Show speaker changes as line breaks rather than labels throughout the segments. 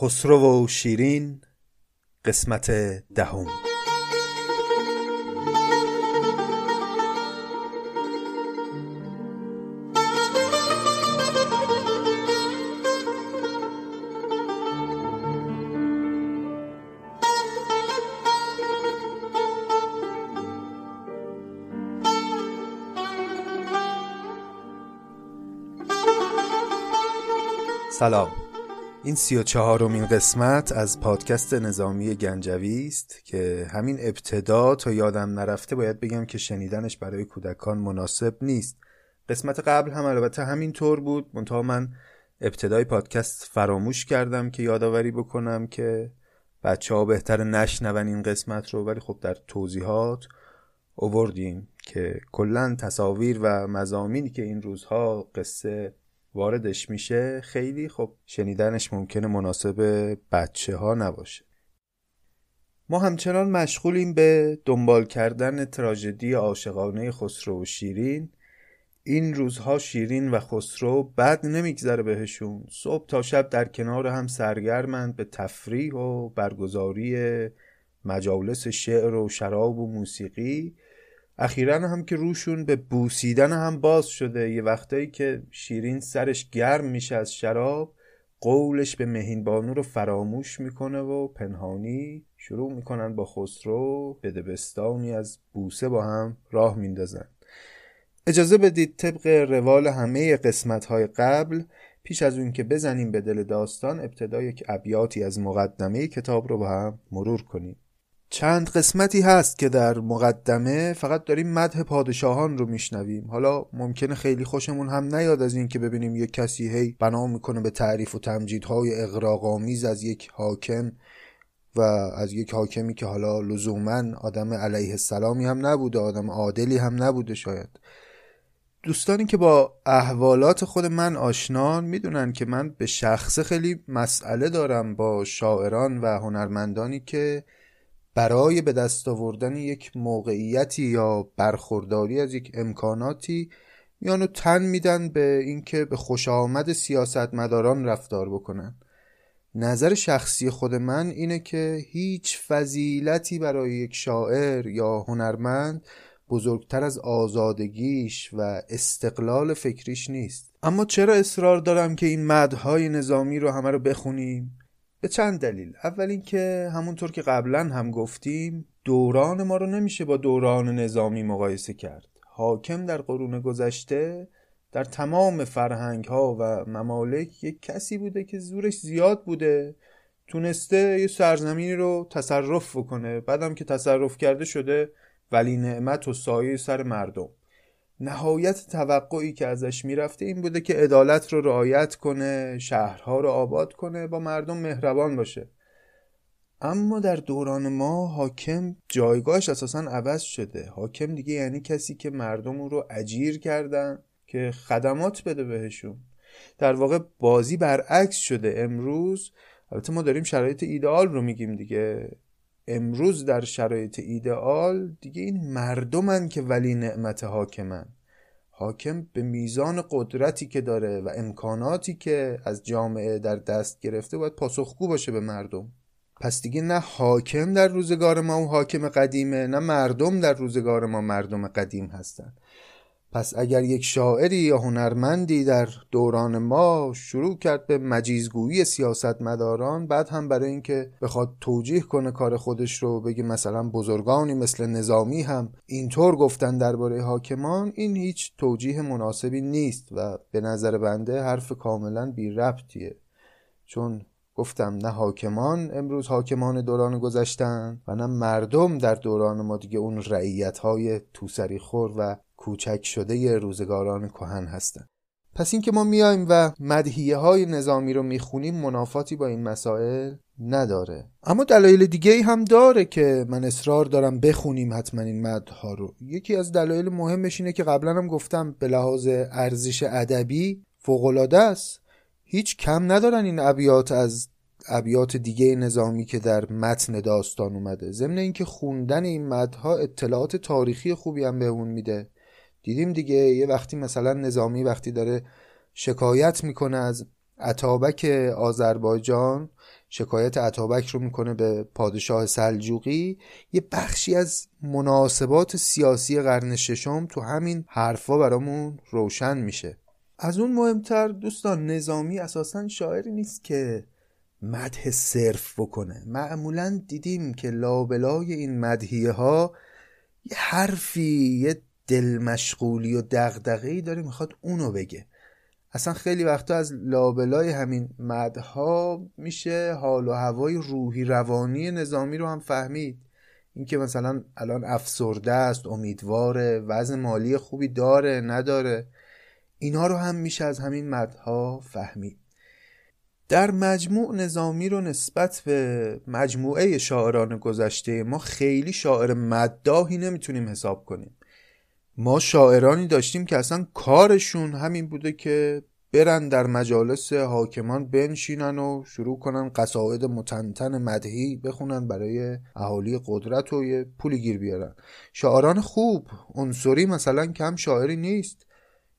خسرو و شیرین قسمت دهم. سلام. این سی و چهارمین قسمت از پادکست نظامی گنجوی است که همین ابتدا تا یادم نرفته باید بگم که شنیدنش برای کودکان مناسب نیست. قسمت قبل هم البته همین طور بود. منتها من ابتدای پادکست فراموش کردم که یادآوری بکنم که بچه ها بهتر نشنون این قسمت رو ولی خب در توضیحات اووردیم که کلا تصاویر و مزامینی که این روزها قصه واردش میشه خیلی خب شنیدنش ممکنه مناسب بچه ها نباشه. ما همچنان مشغولیم به دنبال کردن تراژدی عاشقانه خسرو و شیرین. این روزها شیرین و خسرو بد نمیگذره بهشون. صبح تا شب در کنار هم سرگرمند به تفریح و برگزاری مجالس شعر و شراب و موسیقی. اخیرا هم که روشون به بوسیدن هم باز شده. یه وقتایی که شیرین سرش گرم میشه از شراب قولش به مهین بانو رو فراموش می‌کنه و پنهانی شروع می‌کنن با خسرو به دبستانی از بوسه با هم راه میندازن. اجازه بدید طبق روال همه قسمت های قبل پیش از اون که بزنیم به دل داستان ابتدا یک ابیاتی از مقدمه کتاب رو با هم مرور کنیم. چند قسمتی هست که در مقدمه فقط داریم مدح پادشاهان رو میشنویم. حالا ممکنه خیلی خوشمون هم نیاد از این که ببینیم یک کسی هی بنا می‌کنه به تعریف و تمجیدهای اغراقآمیز از یک حاکم و از یک حاکمی که حالا لزوما آدم علیه السلامی هم نبوده آدم عادلی هم نبوده شاید. دوستانی که با احوالات خود من آشنان می‌دونن که من به شخصه خیلی مسئله دارم با شاعران و هنرمندانی که برای به دست آوردن یک موقعیتی یا برخورداری از یک امکاناتی میانو تن میدن به اینکه به خوش آمد سیاستمداران رفتار بکنن. نظر شخصی خود من اینه که هیچ فضیلتی برای یک شاعر یا هنرمند بزرگتر از آزادگیش و استقلال فکریش نیست. اما چرا اصرار دارم که این مدهای نظامی رو همه رو بخونیم؟ به چند دلیل. اول اینکه همونطور که قبلا هم گفتیم دوران ما رو نمیشه با دوران نظامی مقایسه کرد. حاکم در قرون گذشته در تمام فرهنگ ها و ممالک یک کسی بوده که زورش زیاد بوده تونسته یه سرزمینی رو تصرف بکنه. بعدم که تصرف کرده شده ولی نعمت و سایه سر مردم. نهایت توقعی که ازش می‌رفته این بوده که عدالت رو رعایت کنه شهرها رو آباد کنه با مردم مهربان باشه. اما در دوران ما حاکم جایگاهش اساسا عوض شده. حاکم دیگه یعنی کسی که مردم رو اجیر کردن که خدمات بده بهشون. در واقع بازی برعکس شده امروز. البته ما داریم شرایط ایدئال رو میگیم دیگه. امروز در شرایط ایدئال دیگه این مردمن که ولی نعمت حاکمن. حاکم به میزان قدرتی که داره و امکاناتی که از جامعه در دست گرفته باید پاسخگو باشه به مردم. پس دیگه نه حاکم در روزگار ما اون حاکم قدیمه نه مردم در روزگار ما مردم قدیم هستن. پس اگر یک شاعری یا هنرمندی در دوران ما شروع کرد به مجیزگویی سیاستمداران بعد هم برای اینکه بخواد توجیه کنه کار خودش رو بگه مثلا بزرگانی مثل نظامی هم اینطور گفتن درباره حاکمان این هیچ توجیه مناسبی نیست و به نظر بنده حرف کاملا بی ربطیه. چون گفتم نه حاکمان امروز حاکمان دوران گذشتن و نه مردم در دوران ما دیگه اون رعیت های توسری خور و کوچک شده روزگاران کهن هستند پس اینکه ما میایم و مدهیه های نظامی رو می‌خونیم منافاتی با این مسائل نداره. اما دلایل دیگه ای هم داره که من اصرار دارم بخونیم حتما این مدها رو. یکی از دلایل مهمش اینه که قبلا هم گفتم به لحاظ ارزش ادبی فوقالعاده است. هیچ کم ندارن این ابیات از ابیات دیگه نظامی که در متن داستان اومده. ضمن اینکه خوندن این مدها اطلاعات تاریخی خوبی هم بهمون میده. دیدیم دیگه یه وقتی مثلا نظامی وقتی داره شکایت می‌کنه از عطابک آذربایجان شکایت عطابک رو می‌کنه به پادشاه سلجوقی یه بخشی از مناسبات سیاسی قرن ششم تو همین حرفا برامون روشن میشه. از اون مهمتر دوستان نظامی اساسا شاعری نیست که مدح صرف بکنه. معمولا دیدیم که لابلای این مدهیه ها یه حرفی یه دل مشغولی و دغدغه‌ای داره می‌خواد اونو بگه. اصلا خیلی وقتا از لابلای همین مدها میشه حال و هوای روحی روانی نظامی رو هم فهمید. اینکه مثلا الان افسرده است امیدواره وضع مالی خوبی داره نداره. اینا رو هم میشه از همین مدها فهمید. در مجموع نظامی رو نسبت به مجموعه شاعران گذشته ما خیلی شاعر مداهی نمی‌تونیم حساب کنیم. ما شاعرانی داشتیم که اصلا کارشون همین بوده که برن در مجالس حاکمان بنشینن و شروع کنن قصاید متنتن مدهی بخونن برای اهالی قدرت و یه پولی گیر بیارن. شاعران خوب عنصری مثلا کم شاعری نیست.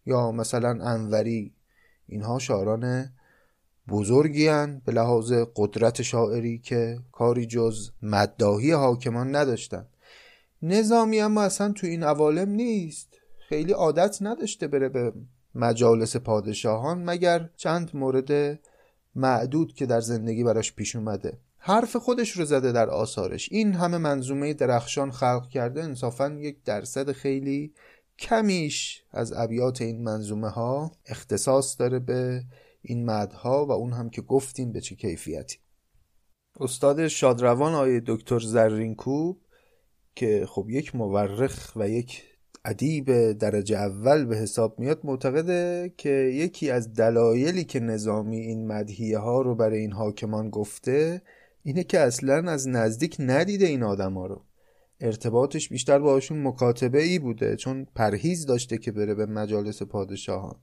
یا مثلا انوری. اینها شاعران بزرگی به لحاظ قدرت شاعری که کاری جز مدداهی حاکمان نداشتن. نظامی اما اصلا تو این عوالم نیست. خیلی عادت نداشته بره به مجالس پادشاهان مگر چند مورد معدود که در زندگی براش پیش اومده. حرف خودش رو زده در آثارش. این همه منظومه درخشان خلق کرده انصافا یک درصد خیلی کمیش از ابیات این منظومه ها اختصاص داره به این مدها و اون هم که گفتیم به چه کیفیتی. استاد شادروان آیه دکتر زرینکوب که خب یک مورخ و یک ادیب درجه اول به حساب میاد معتقده که یکی از دلایلی که نظامی این مدهیه ها رو برای این حاکمان گفته اینه که اصلا از نزدیک ندیده این آدم ها رو. ارتباطش بیشتر باشون مکاتبه ای بوده چون پرهیز داشته که بره به مجالس پادشاهان.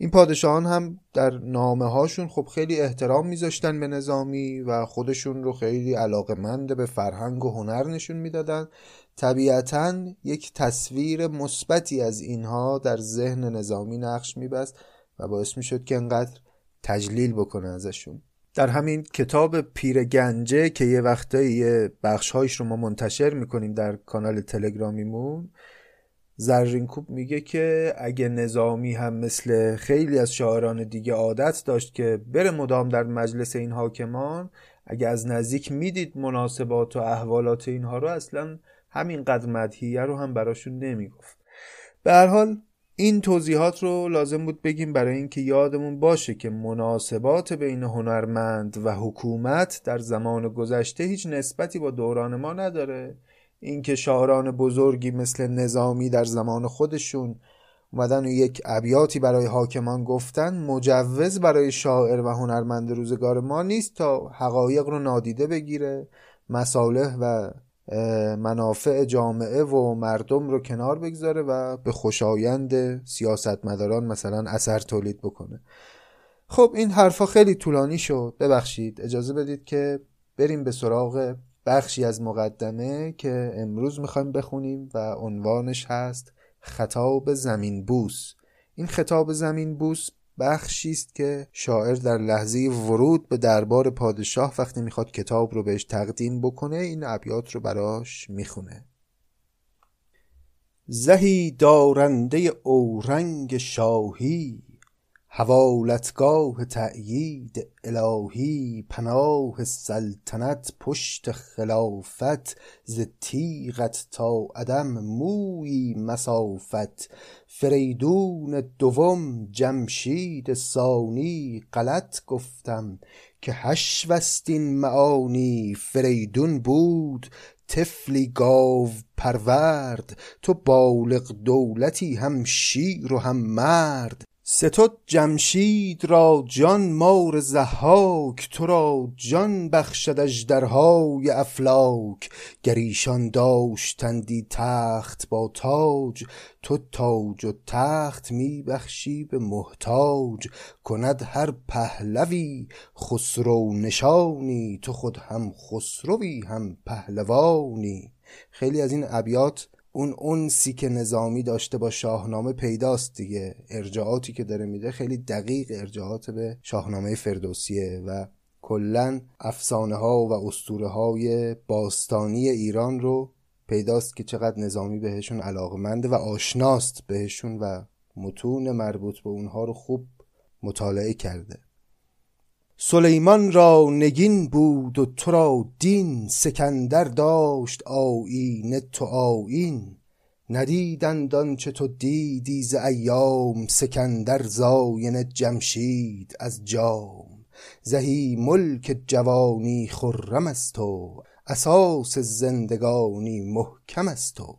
این پادشاهان هم در نامه هاشون خب خیلی احترام میذاشتن به نظامی و خودشون رو خیلی علاقمند به فرهنگ و هنر نشون می‌دادن. طبیعتا یک تصویر مثبتی از اینها در ذهن نظامی نقش میبست و باعث می‌شد که انقدر تجلیل بکنه ازشون. در همین کتاب پیر گنجه که یه وقتایی بخشهایش رو ما منتشر می‌کنیم در کانال تلگرامیمون زرینکوب میگه که اگه نظامی هم مثل خیلی از شاعران دیگه عادت داشت که بره مدام در مجلس این حاکمان اگه از نزدیک می‌دید مناسبات و احوالات اینها رو اصلا همین قدر مدهیه رو هم براشون نمی‌گفت. به هر حال این توضیحات رو لازم بود بگیم برای اینکه یادمون باشه که مناسبات بین هنرمند و حکومت در زمان گذشته هیچ نسبتی با دوران ما نداره. اینکه شاعران بزرگی مثل نظامی در زمان خودشون اومدن و یک ابیاتی برای حاکمان گفتن مجوز برای شاعر و هنرمند روزگار ما نیست تا حقایق رو نادیده بگیره مصالح و منافع جامعه و مردم رو کنار بگذاره و به خوشایند سیاستمداران مثلا اثر تولید بکنه. خب این حرفا خیلی طولانی شد. ببخشید اجازه بدید که بریم به سراغ بخشی از مقدمه که امروز می‌خوایم بخونیم و عنوانش هست خطاب زمین بوس. این خطاب زمین بوس بخشی است که شاعر در لحظه ورود به دربار پادشاه وقتی می‌خواد کتاب رو بهش تقدیم بکنه این ابیات رو براش می‌خونه. زهی دارنده اورنگ شاهی حوالتگاه تأیید الهی پناه سلطنت پشت خلافت ز تیغت تا عدم مویی مسافت فریدون دوم جمشید ثانی غلط گفتم که حشوست این معانی فریدون بود طفلی گاو پرورد تو بالغ دولتی هم شیر و هم مرد ستد جمشید را جان مار زحاک تو را جان بخشد اژدرهای افلاک. گر ایشان داشتندی تخت با تاج تو تاج و تخت می بخشی به محتاج. کند هر پهلوی خسرو نشانی تو خود هم خسروی هم پهلوانی. خیلی از این ابیات اون اونسی که نظامی داشته با شاهنامه پیداست دیگه. ارجاعاتی که داره میده خیلی دقیق ارجاعات به شاهنامه فردوسیه و کلا افسانه ها و اسطوره های باستانی ایران رو پیداست که چقدر نظامی بهشون علاقمنده و آشناست بهشون و متون مربوط به اونها رو خوب مطالعه کرده. سلیمان را نگین بود و تو را دین سکندر داشت آیین تو آیین. ندیدند چه تو دیدی ز ایام سکندر زاین جمشید از جام. زهی ملک جوانی خرم است تو اساس زندگانی محکم است تو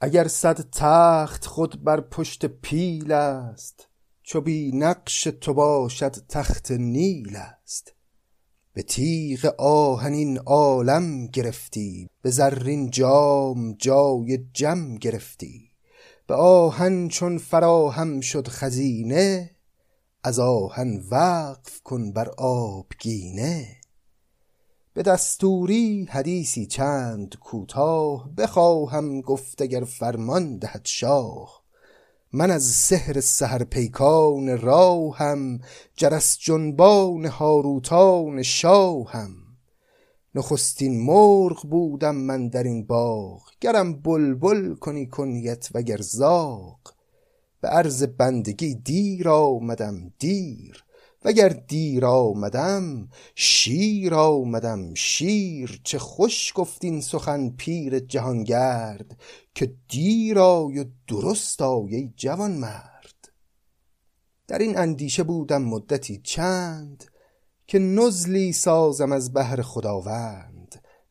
اگر صد تخت خود بر پشت پیل است چو بی نقش تو باشد تخت نیل است. به تیغ آهنین عالم گرفتی به زرین جام جای جم گرفتی. به آهن چون فراهم شد خزینه از آهن وقف کن بر آبگینه. به دستوری حدیثی چند کوتاه بخواهم گفت اگر فرمان دهد شاه. من از سحر سهر پیکان راهم جرس جنبان هاروتان شاهم. نخستین مرغ بودم من در این باغ گرم بلبل کنی کنیت وگر زاغ. به عرض بندگی دیر آمدم دیر وگر دیر آمدم شیر آمدم شیر. چه خوش گفتین سخن پیر جهانگرد که دیر آی و درست آی جوان مرد در این اندیشه بودم مدتی چند که نزلی سازم از بهر خداوند.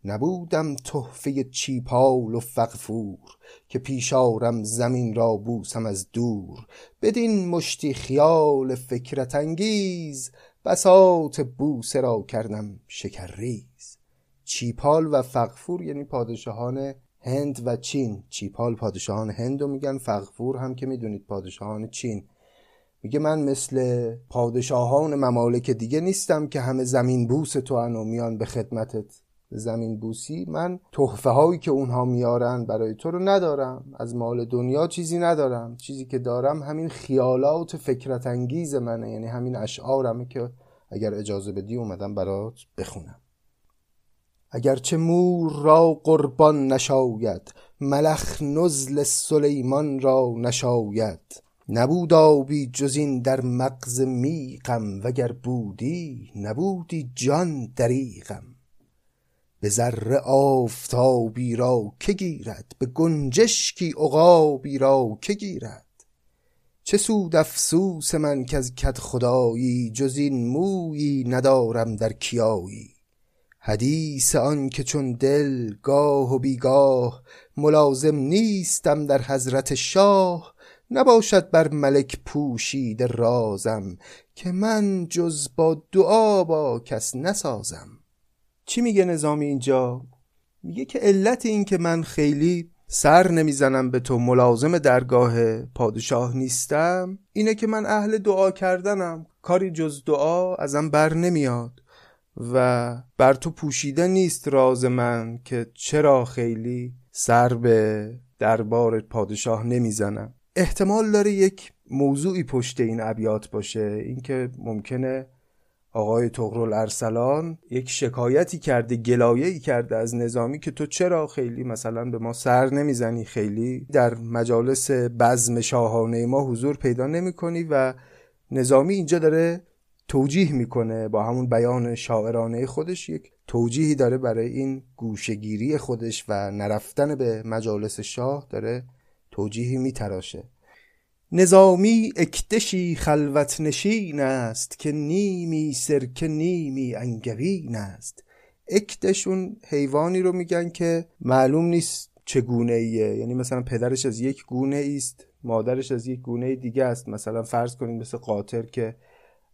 نبودم تحفه چیپال و فقفور که پیشارم زمین را بوسم از دور. بدین مشتی خیال فکرت انگیز بساط بوسه را کردم شکرریز. چیپال و فقفور یعنی پادشاهان هند و چین. چیپال پادشاهان هند رو میگن فقفور هم که می‌دونید پادشاهان چین. میگه من مثل پادشاهان ممالک دیگه نیستم که همه زمین بوس تو و میان به خدمتت. زمین بوسی من تحفه هایی که اونها میارن برای تو رو ندارم. از مال دنیا چیزی ندارم. چیزی که دارم همین خیالات فکرت انگیز منه. یعنی همین اشعارمه که اگر اجازه بدی اومدم برات بخونم. اگرچه مور را قربان نشاید ملخ نزل سلیمان را نشاید. نبود آبی جز این در مغز میغم وگر بودی نبودی جان دریغم. به ذره آفتابی را که گیرد به گنجشکی عقابی را که گیرد. چه سود افسوس من که از کد خدایی جز این مویی ندارم در کیایی. حدیث آن که چون دل گاه و بیگاه ملازم نیستم در حضرت شاه. نباشد بر ملک پوشید رازم که من جز با دعا با کس نسازم. چی میگه نظامی اینجا؟ میگه که علت این که من خیلی سر نمی‌زنم به تو ملازم درگاه پادشاه نیستم اینه که من اهل دعا کردنم. کاری جز دعا ازم بر نمیاد و بر تو پوشیده نیست راز من که چرا خیلی سر به دربار پادشاه نمی‌زنم. احتمال داره یک موضوعی پشت این ابیات باشه. اینکه ممکنه آقای تغرل ارسلان یک شکایتی کرده گلایه‌ای کرده از نظامی که تو چرا خیلی مثلا به ما سر نمی‌زنی خیلی در مجالس بزم شاهانه ما حضور پیدا نمی کنی و نظامی اینجا داره توجیه می‌کنه با همون بیان شاعرانه خودش یک توجیهی داره برای این گوشگیری خودش و نرفتن به مجالس شاه داره توجیهی میتراشه. نظامی اکتشی خلوت نشین است که نیمی سرکه نیمی انگوین است. اکتشون حیوانی رو میگن که معلوم نیست چگونه ایه. یعنی مثلا پدرش از یک گونه است مادرش از یک گونه دیگه است. مثلا فرض کنید مثل قاطر که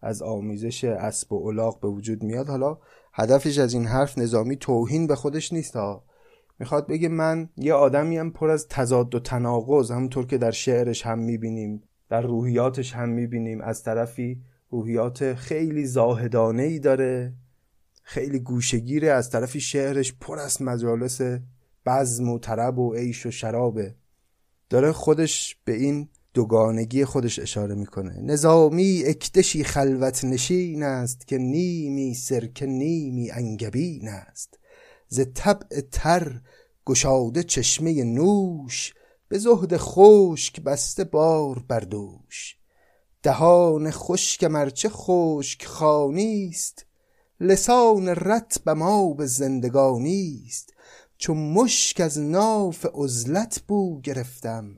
از آمیزش اسب و الاغ به وجود میاد. حالا هدفش از این حرف نظامی توهین به خودش نیست ها می‌خواد بگه من یه آدمیم پر از تضاد و تناقض همونطور که در شعرش هم می‌بینیم در روحیاتش هم می‌بینیم. از طرفی روحیات خیلی زاهدانه ای داره خیلی گوشگیره از طرفی شعرش پر از مجالس بزم و طرب و عیش و شرابه. داره خودش به این دوگانگی خودش اشاره می‌کنه. نظامی اکدشی خلوت نشین است که نیمی سرک نیمی انگبین است. ز طبع تر گشاده چشمه نوش به زهد خشک بسته بار بردوش دهان خشک مرچه خشک خانیست لسان ما به زندگانیست چون مشک از ناف عزلت بو گرفتم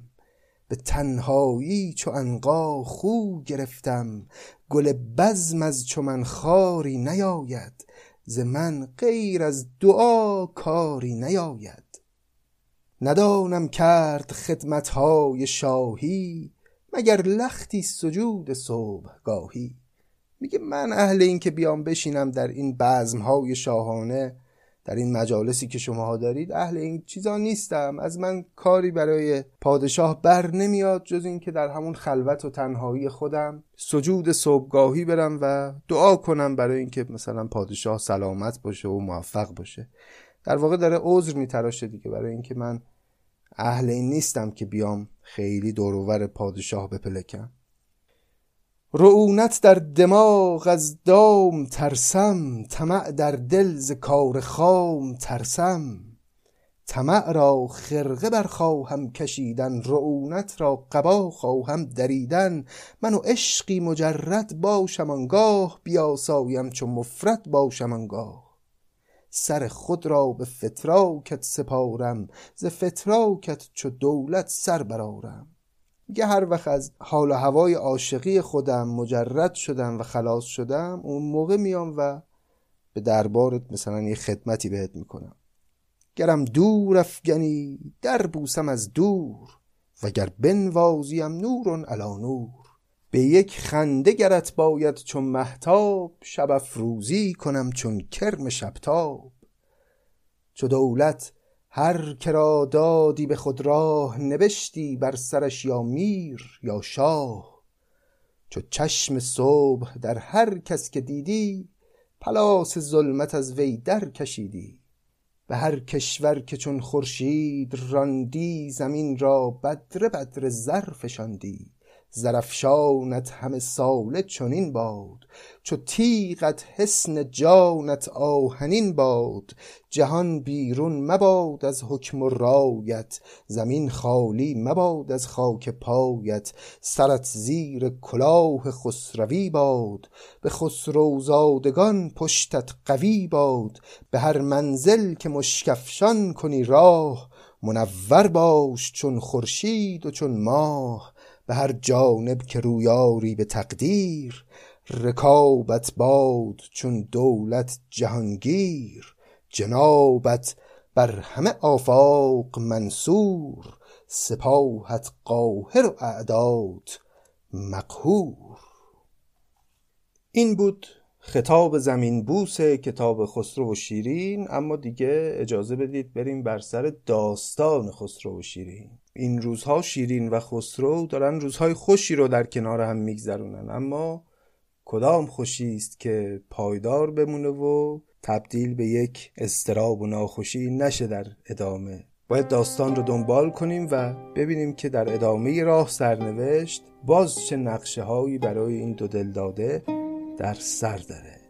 به تنهایی چو انقا خو گرفتم. گل بزم از چو من خاری نیاید ز من غیر از دعا کاری نیاید. ندانم کرد خدمتهای شاهی مگر لختی سجود صبحگاهی. میگه من اهل این که بیام بشینم در این بزمهای شاهانه در این مجالسی که شماها دارید اهل این چیزا نیستم. از من کاری برای پادشاه بر نمیاد جز این که در همون خلوت و تنهایی خودم سجود صبحگاهی برم و دعا کنم برای اینکه مثلا پادشاه سلامت باشه و موفق باشه. در واقع داره عذر میتراشه دیگه. برای اینکه من اهل این نیستم که بیام خیلی دورور پادشاه بپلکم. رعونت در دماغ از دام ترسم طمع در دل ز کار خام ترسم. طمع را خرقه بر خواهم کشیدن رعونت را قبا خواهم دریدن. من و عشقی مجرد باشم آنگاه بیاسایم چو مفرد باشم آنگاه. سر خود را به فتراکت سپارم ز فتراکت چو دولت سر برارم میگه هر وقت از حال و هوای عاشقی خودم مجرد شدم و خلاص شدم اون موقع میام و به دربارت مثلا یه خدمتی بهت می‌کنم. گرم دور افگنی در بوسم از دور وگر بنوازیم نورون علا نور. به یک خنده گرت باید چون محتاب شب افروزی کنم چون کرم شبتاب. چو دولت هر کرا دادی به خود راه نوشتی بر سرش یا میر یا شاه. چو چشم صبح در هر کس که دیدی پلاس ظلمت از وی در کشیدی. به هر کشور که چون خورشید راندی زمین را بدره بدره زر فشاندی. زرفشانت همه ساله چنین باد چو تیغت حسن جانت آهنین باد. جهان بیرون مباد از حکم و رایت زمین خالی مباد از خاک پایت. سرت زیر کلاه خسروی باد به خسروزادگان پشتت قوی باد. به هر منزل که مشکفشان کنی راه منور باش چون خورشید و چون ماه. به هر جانب که رویاری به تقدیر رکابت باد چون دولت جهانگیر جنابت بر همه آفاق منصور سپاهت قاهر و اعداد مقهور. این بود خطاب زمین بوس کتاب خسرو و شیرین اما دیگه اجازه بدید بریم بر سر داستان خسرو و شیرین. این روزها شیرین و خسرو دارن روزهای خوشی رو در کنار هم میگذرونن. اما کدام خوشی است که پایدار بمونه و تبدیل به یک استراب و ناخوشی نشه در ادامه؟ باید داستان رو دنبال کنیم و ببینیم که در ادامه راه سرنوشت باز چه نقشه هایی برای این دو دل داده در سر داره.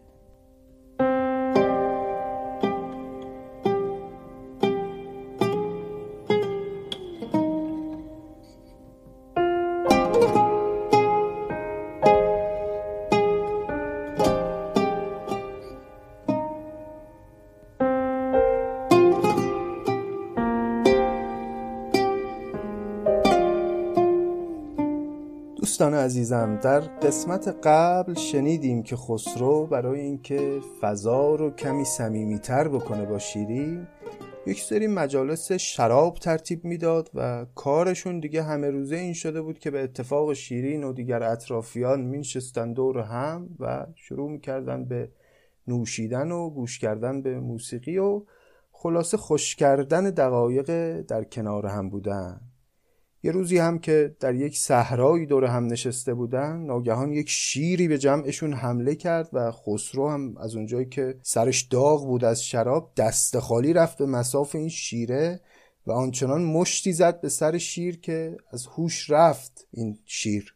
عزیزم در قسمت قبل شنیدیم که خسرو برای اینکه فضا رو کمی صمیمیتر بکنه با شیرین یک سری مجالس شراب ترتیب می‌داد و کارشون دیگه همه روزه این شده بود که به اتفاق شیرین و دیگر اطرافیان مینشستن دور هم و شروع می‌کردن به نوشیدن و گوش کردن به موسیقی و خلاصه خوش کردن دقایق در کنار هم بودن. یه روزی هم که در یک صحرایی دور هم نشسته بودن ناگهان یک شیری به جمعشون حمله کرد و خسرو هم از اونجایی که سرش داغ بود از شراب دست خالی رفت به مساف این شیره و آنچنان مشتی زد به سر شیر که از هوش رفت این شیر.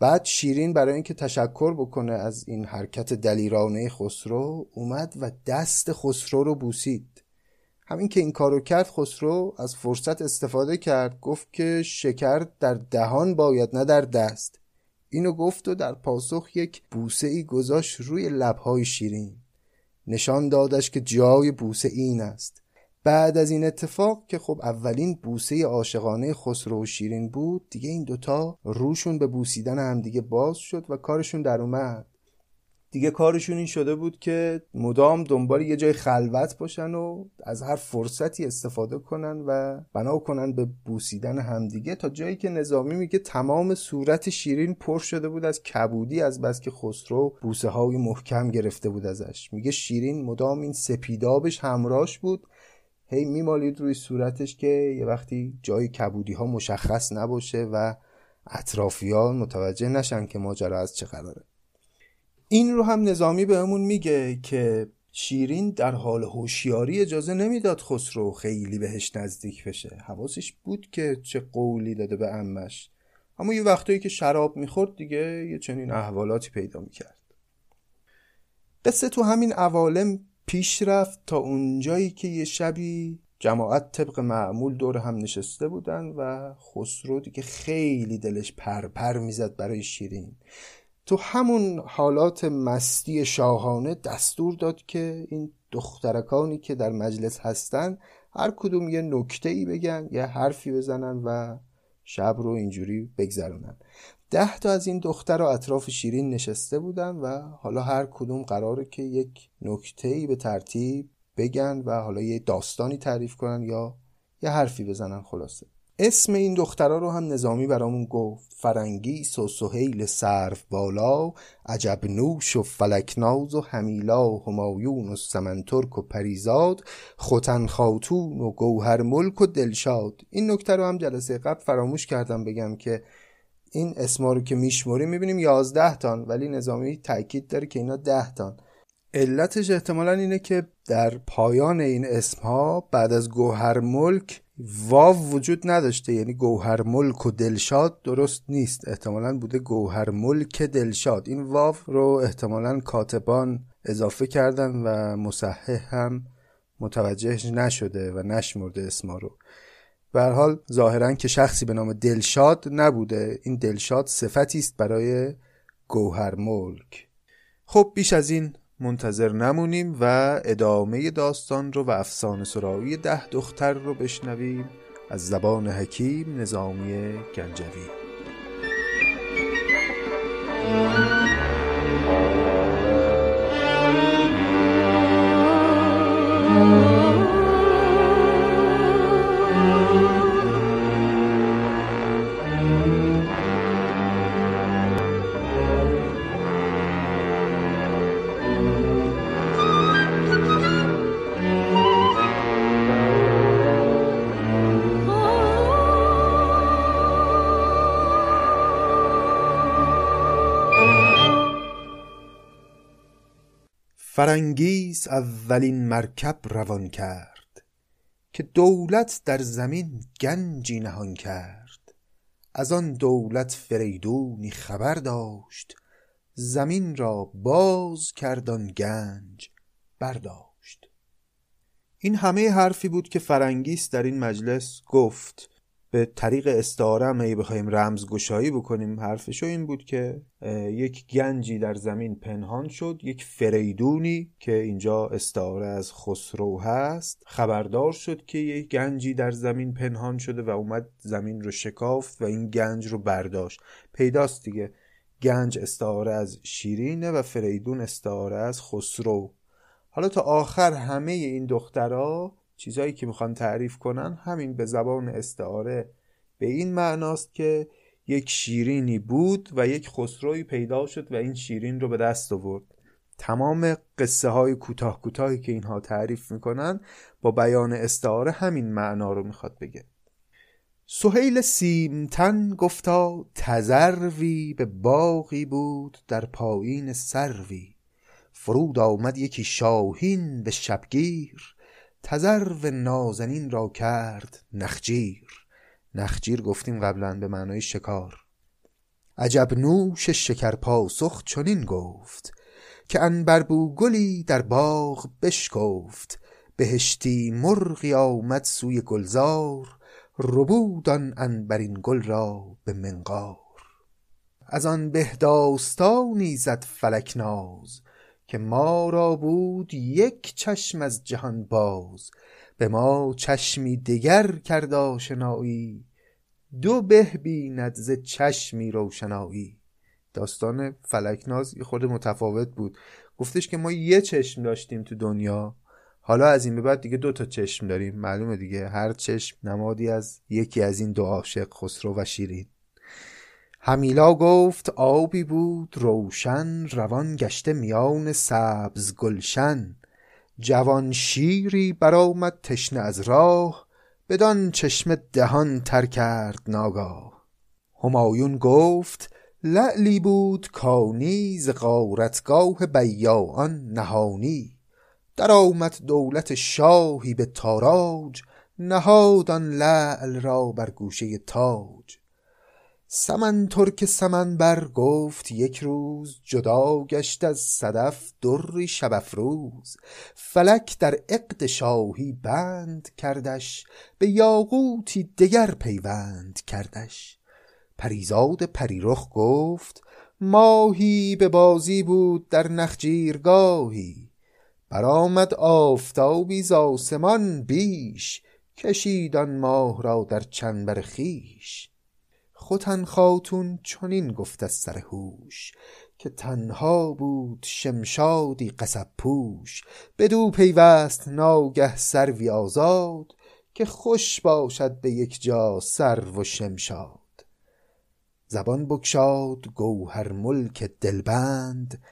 بعد شیرین برای اینکه تشکر بکنه از این حرکت دلیرانه خسرو اومد و دست خسرو رو بوسید. همین که این کارو کرد خسرو از فرصت استفاده کرد گفت که شکر در دهان باید نه در دست. اینو گفت و در پاسخ یک بوسه ای گذاشت روی لبهای شیرین. نشان دادش که جای بوسه این است. بعد از این اتفاق که خب اولین بوسه عاشقانه خسرو و شیرین بود دیگه این دوتا روشون به بوسیدن همدیگه باز شد و کارشون در اومد. دیگه کارشون این شده بود که مدام دنبال یه جای خلوت باشن و از هر فرصتی استفاده کنن و بنا کنن به بوسیدن همدیگه تا جایی که نظامی میگه تمام صورت شیرین پر شده بود از کبودی از بس که خسرو بوسه های محکم گرفته بود ازش. میگه شیرین مدام این سپیدابش همراش بود. هی میمالید روی صورتش که یه وقتی جای کبودی ها مشخص نباشه و اطرافیان متوجه نشن که ماجرا از چه قراره. این رو هم نظامی بهمون میگه که شیرین در حال هوشیاری اجازه نمی‌داد خسرو خیلی بهش نزدیک بشه. حواسش بود که چه قولی داده به امش اما یه وقتایی که شراب می‌خورد دیگه یه چنین احوالاتی پیدا می‌کرد. قصه تو همین عوالم پیش رفت تا اونجایی که یه شبی جماعت طبق معمول دور هم نشسته بودن و خسرو دیگه خیلی دلش پرپر پر می‌زد برای شیرین. تو همون حالات مستی شاهانه دستور داد که این دخترکانی که در مجلس هستن هر کدوم یه نکته ای بگن یه حرفی بزنن و شب رو اینجوری بگذرونن. ده تا از این دختر اطراف شیرین نشسته بودن و حالا هر کدوم قراره که یک نکته ای به ترتیب بگن و حالا یه داستانی تعریف کنن یا یه حرفی بزنن خلاصه. اسم این دخترها رو هم نظامی برامون گفت. فرنگیس و سهیل صرف بالا عجب نوش و فلکناز و همیلا و همایون و سمنترک و پریزاد خوتن خاتون و گوهر ملک و دلشاد. این نکته رو هم جلسه قبل فراموش کردم بگم که این اسما رو که میشموریم می‌بینیم یازده تان ولی نظامی تاکید داره که اینا ده تان. علتش احتمالا اینه که در پایان این اسم ها بعد از گوهر ملک واو وجود نداشته. یعنی گوهر ملک و دلشاد درست نیست. احتمالا بوده گوهر ملک دلشاد. این واو رو احتمالا کاتبان اضافه کردن و مصحح هم متوجه نشده و نشمرده اسما رو. به حال ظاهرا که شخصی به نام دلشاد نبوده این دلشاد صفتی است برای گوهر ملک. خب بیش از این منتظر نمونیم و ادامه داستان رو و افسانه سرایی ده دختر رو بشنویم از زبان حکیم نظامی گنجوی. فرنگیس اولین مرکب روان کرد که دولت در زمین گنجی نهان کرد. از آن دولت فریدونی خبر داشت زمین را باز کردان گنج برداشت. این همه حرفی بود که فرنگیس در این مجلس گفت. به طریق استعاره هم اگه بخوایم رمزگشایی بکنیم حرفشو این بود که یک گنجی در زمین پنهان شد یک فریدونی که اینجا استعاره از خسرو هست. خبردار شد که یک گنجی در زمین پنهان شده و اومد زمین رو شکافت و این گنج رو برداشت. پیداست دیگه. گنج استعاره از شیرینه و فریدون استعاره از خسرو. حالا تا آخر همه این دخترها چیزهایی که می‌خوان تعریف کنن همین به زبان استعاره به این معناست که یک شیرینی بود و یک خسروی پیدا شد و این شیرین رو به دست آورد. تمام قصه های کوتاه کوتاهی که اینها تعریف می‌کنن با بیان استعاره همین معنا رو می‌خواد بگه. سهیل سیمتن گفتا تزروی به باقی بود در پایین سروی. فرود آمد یکی شاهین به شبگیر. تذرو نازنین را کرد نخجیر. نخجیر گفتیم قبلا به معنای شکار. عجب نوش شکر پاسخ چنین گفت که عنبربو گلی در باغ بشکفت. بهشتی مرغی آمد سوی گلزار ربود آن عنبرین گل را به منقار. از آن به داستانی زد فلک ناز که ما را بود یک چشم از جهان باز. به ما چشمی دگر کرد آشنایی. دو به بیند ز چشمی روشنایی. داستان فلکناز یه خود متفاوت بود. گفتش که ما یه چشم داشتیم تو دنیا. حالا از این به بعد دیگه دو تا چشم داریم. معلومه دیگه. هر چشم نمادی از یکی از این دو عاشق خسرو و شیرین. همیلا گفت آبی بود روشن روان گشته میان سبز گلشن. جوان شیری برآمد تشنه از راه بدان چشمه دهان تر کرد ناگاه. همایون گفت لعلی بود کانی ز غارتگاه بیاعان نهانی. در آمد دولت شاهی به تاراج نهاد آن لعل را بر گوشه تاج. سمن ترک سمن بر گفت یک روز جدا گشت از صدف دری شب افروز. فلک در عقد شاهی بند کردش به یاقوتی دگر پیوند کردش. پریزاد پریرخ گفت ماهی به بازی بود در نخجیرگاهی. برآمد آفتابی ز آسمان بیش کشید آن ماه را در چنبر خویش. ختن خاتون چنین گفت از سر هوش که تنها بود شمشادی قصب پوش. بدو پیوست ناگه سروی آزاد که خوش باشد به یک جا سرو و شمشاد. زبان بگشاد گوهر ملک دلبند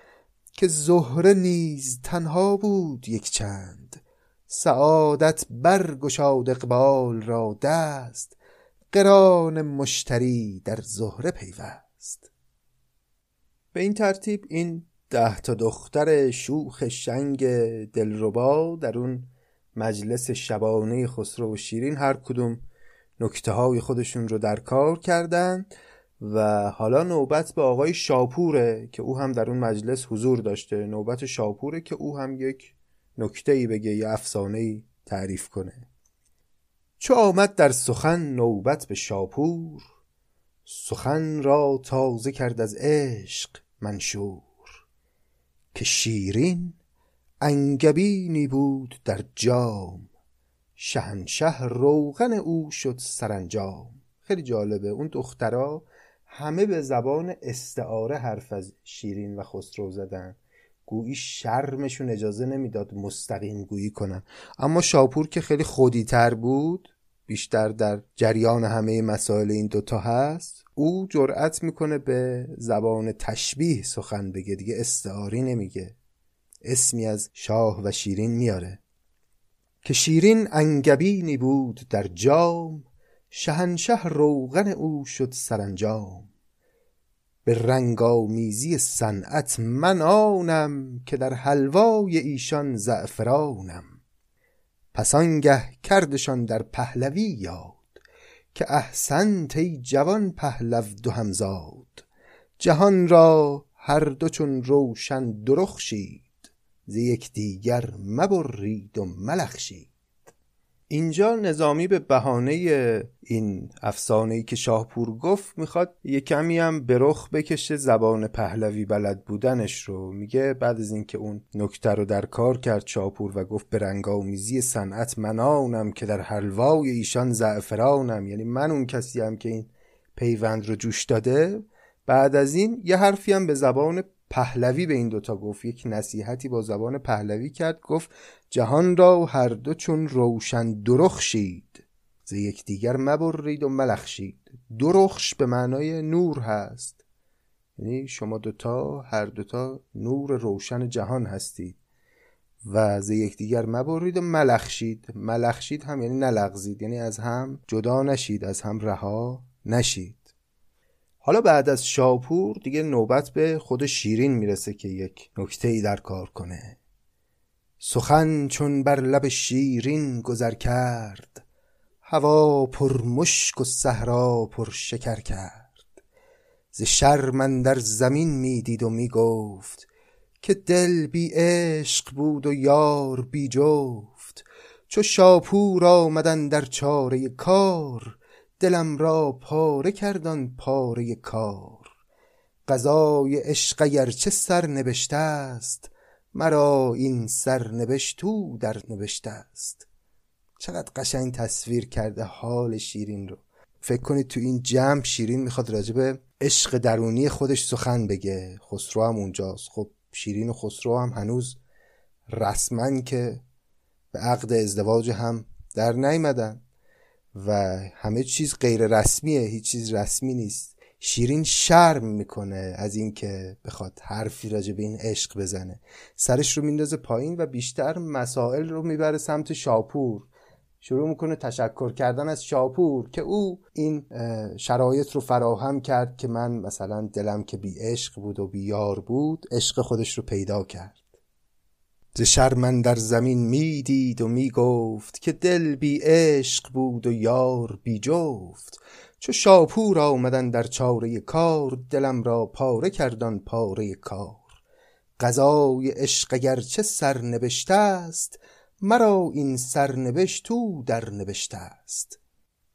که زهره نیز تنها بود یک چند. سعادت برگشاد اقبال را دست قران مشتری در زهره پیوست. به این ترتیب این ده تا دختر شوخ شنگ دلربا در اون مجلس شبانه خسرو و شیرین هر کدوم نکته های خودشون رو در کار کردند و حالا نوبت به آقای شاپوره که او هم در اون مجلس حضور داشته نوبت شاپوره که او هم یک نکته ای بگه یا افسانه ای تعریف کنه. چو آمد در سخن نوبت به شاپور سخن را تازه کرد از عشق منشور که شیرین انگبینی بود در جام. شهنشه روغن او شد سرانجام. خیلی جالبه اون دخترها همه به زبان استعاره حرف از شیرین و خسرو زدن. گویی شرمشون اجازه نمی‌داد مستقیم گویی کنن. اما شاپور که خیلی خودی تر بود بیشتر در جریان همه مسائل این دوتا هست او جرأت می‌کنه به زبان تشبیه سخن بگه دیگه استعاری نمیگه. اسمی از شاه و شیرین میاره. که شیرین انگبینی بود در جام شهنشه روغن او شد سرانجام. به رنگامیزی صنعت من آنم که در حلوای ایشان زعفرانم. پس آنگه کردشان در پهلوی یاد که احسنت ای جوان پهلو دو همزاد. جهان را هر دو چون روشن درخشید ز یکدیگر مبرید و ملخشید. اینجا نظامی به بهانه این افسانه‌ای که شاهپور گفت می‌خواد یه کمی هم به رخ بکشه زبان پهلوی بلد بودنش رو. میگه بعد از اینکه اون نکته رو در کار کرد شاهپور و گفت به رنگامیزی صنعت منانم که در حلوای ایشان زعفرانم. یعنی من اون کسی هم که این پیوند رو جوش داده. بعد از این یه حرفی هم به زبان پهلوی به این دوتا گفت. یک نصیحتی با زبان پهلوی کرد. گفت جهان را هر دو چون روشن درخشید. ز یکدیگر مبرید و ملخشید. درخش به معنای نور هست. یعنی شما دوتا هر دوتا نور روشن جهان هستید. و ز یکدیگر مبرید و ملخشید. ملخشید هم یعنی نلغزید. یعنی از هم جدا نشید از هم رها نشید. حالا بعد از شاپور دیگه نوبت به خود شیرین می‌رسه که یک نکته ای در کار کنه. سخن چون بر لب شیرین گذر کرد هوا پر مشک و صحرا پر شکر کرد. ز شرم در زمین می‌دید و می‌گفت که دل بی عشق بود و یار بی جفت. چو شاپور آمدن در چاره کار دلم را پاره کردن پاره کار. قضای عشق سر نبشته است مرا این سرنوشت او در نوشته است. چقدر قشنگ تصویر کرده حال شیرین رو. فکر کنید تو این جمع شیرین می‌خواد راجب عشق درونی خودش سخن بگه. خسرو هم اونجاست. خب شیرین و خسرو هم هنوز رسما که به عقد ازدواج هم در نیمدن. و همه چیز غیر رسمیه هیچ چیز رسمی نیست. شیرین شرم می‌کنه از اینکه بخواد حرفی راجع به این عشق بزنه. سرش رو میندازه پایین و بیشتر مسائل رو می‌بره سمت شاپور. شروع می‌کنه تشکر کردن از شاپور که او این شرایط رو فراهم کرد که من مثلا دلم که بی عشق بود و بی یار بود عشق خودش رو پیدا کرد. ز شرمن در زمین می‌دید و می‌گفت که دل بی عشق بود و یار بی جفت. چو شاپور آمدن در چاره کار دلم را پاره کردن پاره کار. قضای عشق اگرچه سر نبشته است مرا این سرنوشت او در نوشته است.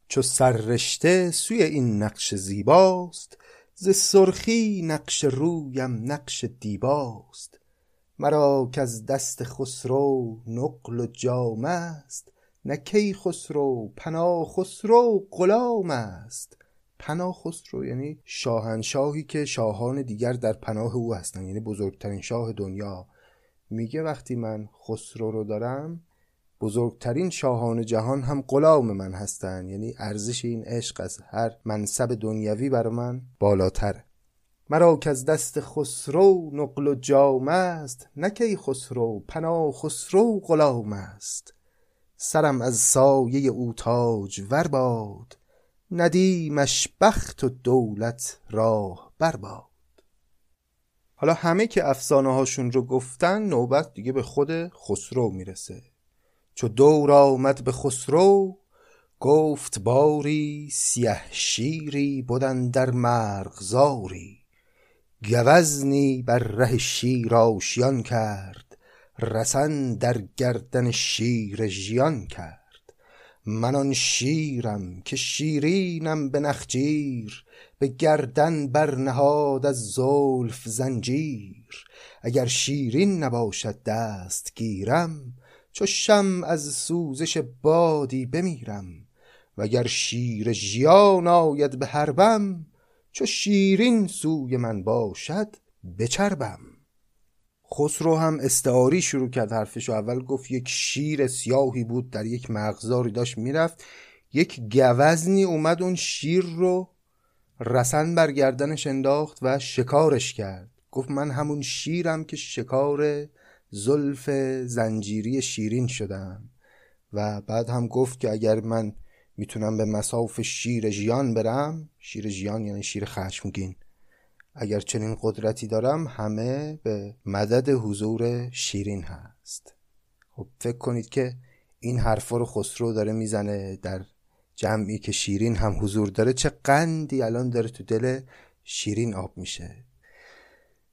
چو سررشته سوی این نقش زیباست ز سرخی نقش رویم نقش دیباست. مرا از دست خسرو نقل و جام است نه کی خسرو پناه خسرو غلام است. پناه خسرو یعنی شاهنشاهی که شاهان دیگر در پناه او هستن یعنی بزرگترین شاه دنیا. میگه وقتی من خسرو رو دارم بزرگترین شاهان جهان هم غلام من هستن یعنی ارزش این عشق از هر منصب دنیوی بر من بالاتر. مرا از دست خسرو نقل و جام است نکی خسرو پناه خسرو غلام است. سرم از سایه او تاج ور باد ندیمش بخت و دولت راه برباد حالا همه که افسانه هاشون رو گفتن نوبت دیگه به خود خسرو می‌رسه. چو دور آمد به خسرو گفت باری سیه شیری بودن در مرغزاری گوزنی بر ره شیر آشیان کرد رسن در گردن شیر ژیان کرد. من آن شیرم که شیرینم به نخجیر به گردن برنهاد از زلف زنجیر. اگر شیرین نباشد دست گیرم چو شم از سوزش بادی بمیرم. وگر شیر ژیان آید به حربم چو شیرین سوی من باشد بچربم. خسرو هم استعاری شروع کرد حرفش و اول گفت یک شیر سیاهی بود در یک مغزاری داشت می‌رفت. یک گوزنی اومد اون شیر رو رسن بر گردنش انداخت و شکارش کرد. گفت من همون شیرم که شکار زلف زنجیری شیرین شدم. و بعد هم گفت که اگر من می‌تونم به مساف شیر ژیان برم؟ شیر ژیان یعنی شیر خشمگین. اگر چنین قدرتی دارم همه به مدد حضور شیرین هست. خب فکر کنید که این حرفا رو خسرو داره می‌زنه در جمعی که شیرین هم حضور داره. چه قندی الان داره تو دل شیرین آب میشه.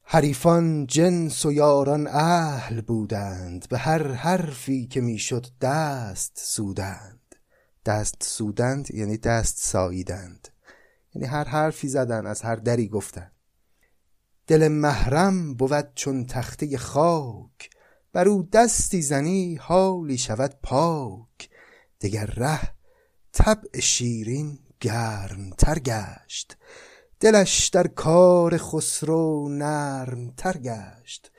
حریفان جنس و یاران اهل بودند. به هر حرفی که می‌شد دست سودند. دست سودند یعنی دست ساییدند. یعنی هر حرفی زدن از هر دری گفتند دل محرم بود چون تخته خاک. بر او دستی زنی حالی شود پاک. دگر ره طبع شیرین گرم تر گشت. دلش در کار خسرو نرم گشت.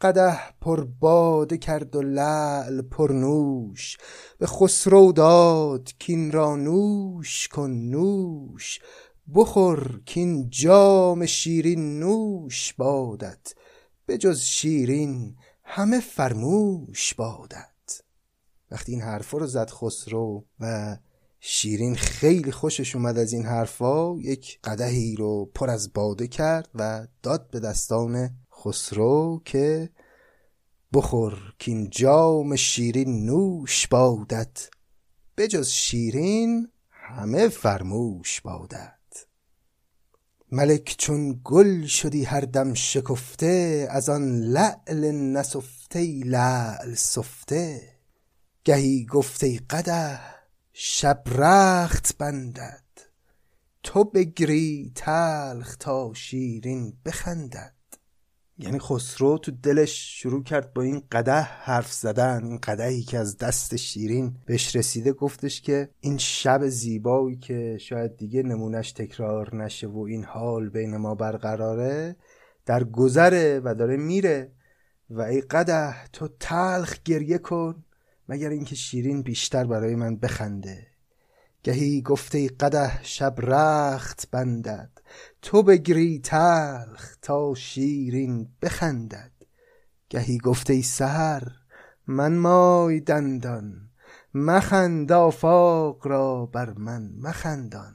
قده پر باده کرد و لعل پر نوش. به خسرو داد کین را نوش کن نوش. بخور کین جام شیرین نوش بادت. به جز شیرین همه فرموش بادت. وقتی این حرفا رو زد خسرو و شیرین خیلی خوشش اومد از این حرفا یک قدهی رو پر از باده کرد و داد به دستان خسرو که بخور کین جام شیرین نوش بادت بجز شیرین همه فرموش بادت. ملک چون گل شدی هر دم شکفته از آن لعل نسفته لعل سفته. گهی گفته قده شب رخت بندد. تو بگری تلخ تا شیرین بخندد. یعنی خسرو تو دلش شروع کرد با این قده حرف زدن این قدهی که از دست شیرین بهش رسیده گفتش که این شب زیبایی که شاید دیگه نمونش تکرار نشه و این حال بین ما برقراره در گذره و داره میره و ای قده تو تلخ گریه کن مگر اینکه شیرین بیشتر برای من بخنده. گهی گفته قده شب رخت بندد. تو بگری تلخ تا شیرین بخندد. گهی گفته سهر من مای دندان مخند آفاق را بر من مخندان.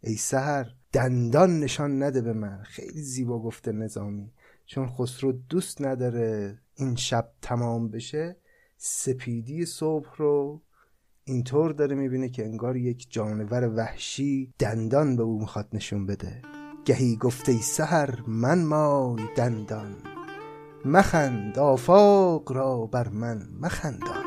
ای سهر دندان نشان نده به من خیلی زیبا گفته نظامی. چون خسرو دوست نداره این شب تمام بشه سپیدی صبح رو اینطور داره می‌بینه که انگار یک جانور وحشی دندان به او می‌خواد نشون بده. گهی گفته سهر من مای دندان مخند آفاق را بر من مخندان.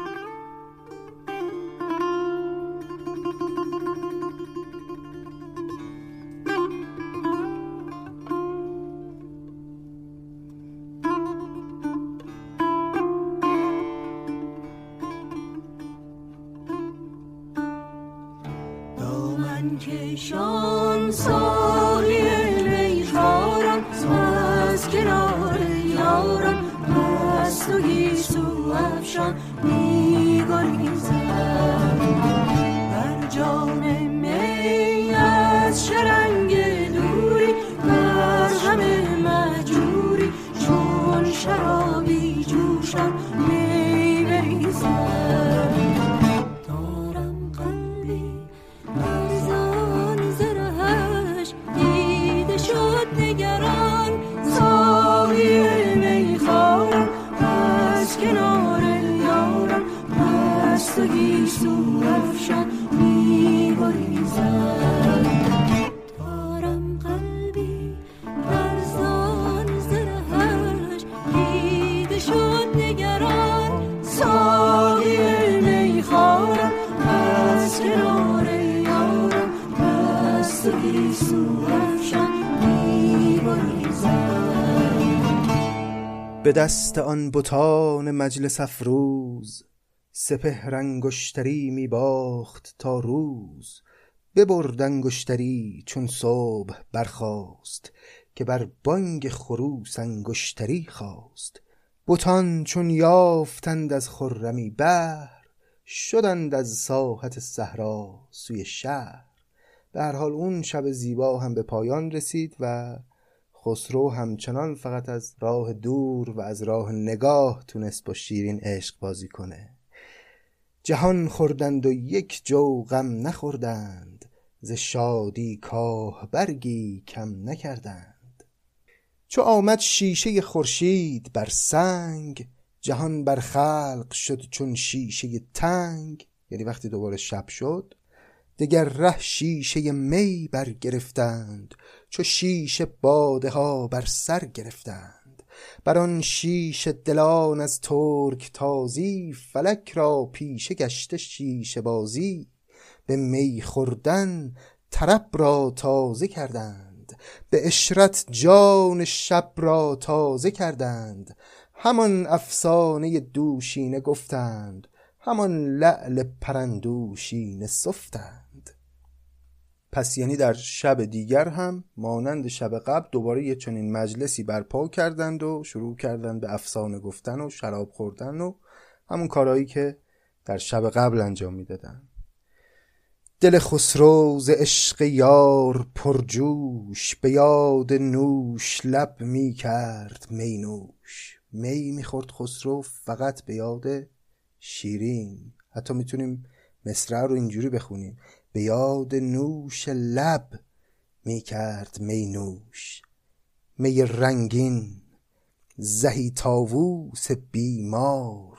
دست آن بتان مجلس افروز سپهر انگشتری می باخت تا روز. ببرد انگشتری چون صبح برخاست که بر بانگ خروس انگشتری خواست بتان چون یافتند از خرمی بهر شدند از ساحت صحرا سوی شهر. به حال اون شب زیبا هم به پایان رسید و خسرو همچنان فقط از راه دور و از راه نگاه تونست با شیرین عشق بازی کنه. جهان خوردند و یک جو غم نخوردند ز شادی کاه برگی کم نکردند. چو آمد شیشه خورشید بر سنگ جهان بر خلق شد چون شیشه تنگ. یعنی وقتی دوباره شب شد دگر ره شیشه می برگرفتند چو شیشه باده ها بر سر گرفتند. بر آن شیشه دلان از ترک تازی فلک را پیشه گشته شیشه بازی. به می خوردن طرب را تازه کردند به اشرت جان شب را تازه کردند. همان افسانه دوشینه گفتند همان لعل پرندوشینه سفتند. پس یعنی در شب دیگر هم مانند شب قبل دوباره یه چنین مجلسی برپا کردند و شروع کردند به افسانه گفتن و شراب خوردن و همون کارهایی که در شب قبل انجام می‌دادن. دل خسرو ز عشق یار پرجوش به یاد نوش لب می کرد می نوش می می‌خورد خسرو فقط به یاد شیرین. حتی می‌تونیم مصرع رو اینجوری بخونیم. به یاد نوش لب می کرد می نوش می رنگین زهی تاووس بیمار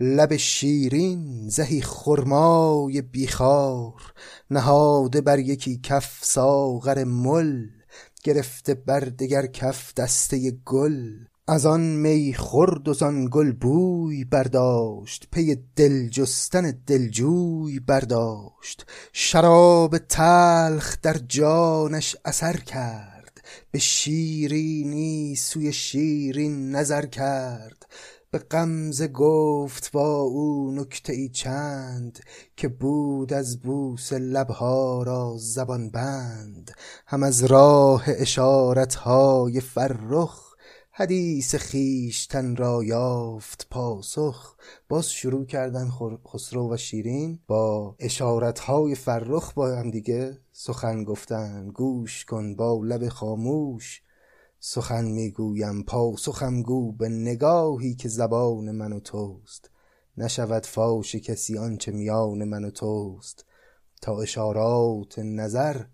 لب شیرین زهی خرمای بیخار نهاده بر یکی کف ساغر مل گرفته بر دگر کف دسته گل. از آن می خورد و زان گل بوی برداشت پی دل جستن دلجوی برداشت. شراب تلخ در جانش اثر کرد به شیرینی سوی شیرین نظر کرد. به غمزه گفت با او نکته ای چند که بود از بوس لبها را زبان بند. هم از راه اشارتهای فرخ حدیث خیشتن را یافت پاسخ باز شروع کردن خسرو و شیرین با اشارتهای فرخ با هم دیگه سخن گفتن. گوش کن با لب خاموش سخن می‌گویم پاسخم گو به نگاهی که زبان من و توست. نشود فاش کسی آنچه میان من و توست. تا اشارات نظر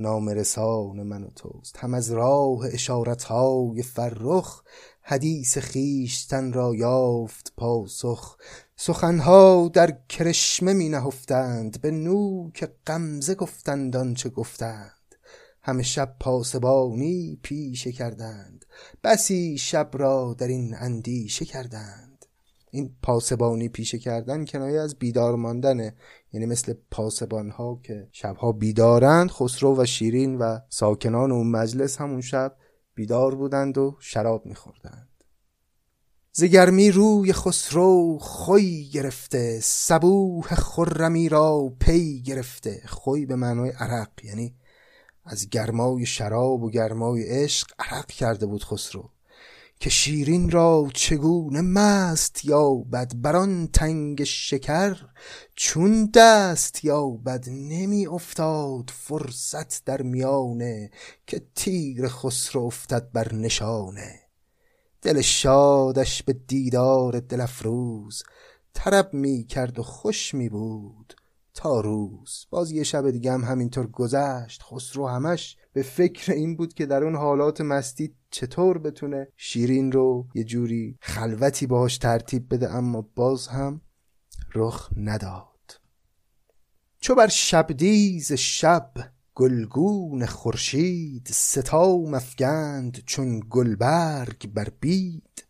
نامرسان من و توست. هم از راه اشارتهای فرخ حدیث خیشتن را یافت پاسخ. سخنها در کرشمه می نهفتند به نوک غمزه گفتند آنچه گفتند. همه شب پاسبانی پیشه کردند بسی شب را در این اندیشه کردند. این پاسبانی پیشه کردن کنایه از بیدار ماندنه یعنی مثل پاسبان ها که شبها بیدارند خسرو و شیرین و ساکنان اون مجلس همون شب بیدار بودند و شراب میخوردند. زگرمی روی خسرو خوی گرفته سبوه خرمی را پی گرفته. خوی به معنای عرق یعنی از گرمای شراب و گرمای عشق عرق کرده بود خسرو. که شیرین را چگونه مست یا بد بران تنگ شکر؟ چون دست یا بد نمی افتاد فرصت در میانه که تیر خسرو افتد بر نشانه. دل شادش به دیدار دل افروز طرب می کرد و خوش می بود تا روز. باز یه شب دیگه هم همینطور گذشت. خسرو همش به فکر این بود که در اون حالات مستی چطور بتونه شیرین رو یه جوری خلوتی باهاش ترتیب بده اما باز هم رخ نداد. چو بر شبدیز شب گلگون خورشید ستا مفگند چون گلبرگ بر بید.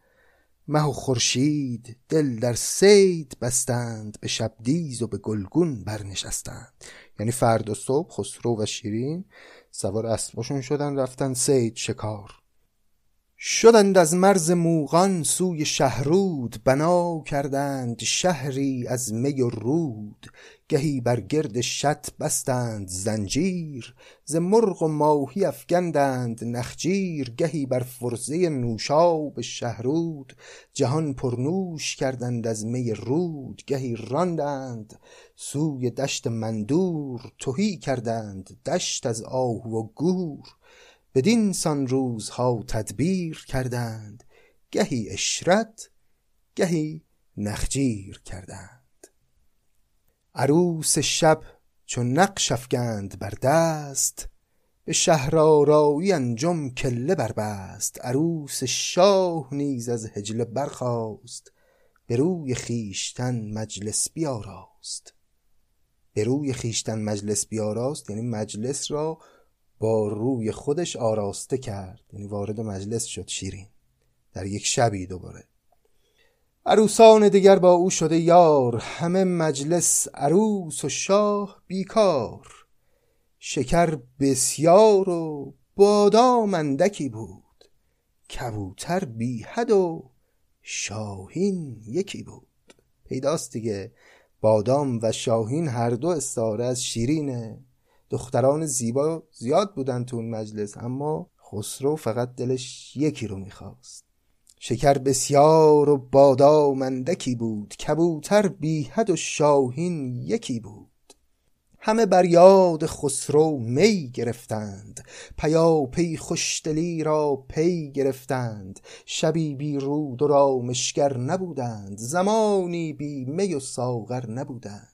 مه و خورشید دل در سید بستند به شبدیز و به گلگون برنشستند. یعنی فردا صبح خسرو و شیرین سوار اسباشون شدن رفتن سید شکار. شدند از مرز موغان سوی شهرود بنا کردند شهری از می و رود. گهی بر گرد شط بستند زنجیر ز مرغ و ماهی افگندند نخجیر. گهی بر فرزه نوشاب شهرود جهان پرنوش کردند از می رود. گهی راندند سوی دشت مندور تهی کردند دشت از آهو و گور. بدین سان روزها تدبیر کردند گهی اشرت گهی نخجیر کردند. عروس شب چون نقش افگند بر دست به شهرآرایی انجم کله بربست عروس شاه نیز از حجله برخاست به روی خویشتن مجلس بیاراست. به روی خویشتن مجلس بیاراست یعنی مجلس را با روی خودش آراسته کرد. یعنی وارد مجلس شد شیرین. در یک شبی دوباره. عروسان دیگر با او شده یار. همه مجلس عروس و شاه بیکار. شکر بسیار و بادام اندکی بود. کبوتر بی حد و شاهین یکی بود. پیداست دیگه. بادام و شاهین هر دو استاره از شیرینه. دختران زیبا زیاد بودن تو اون مجلس اما خسرو فقط دلش یکی رو می‌خواست. شکر بسیار و بادام اندکی بود کبوتر بی حد و شاهین یکی بود. همه بر یاد خسرو می گرفتند پیاپی خوشدلی را پی گرفتند. شبی بی رود و رامشگر نبودند زمانی بی می و ساغر نبودند.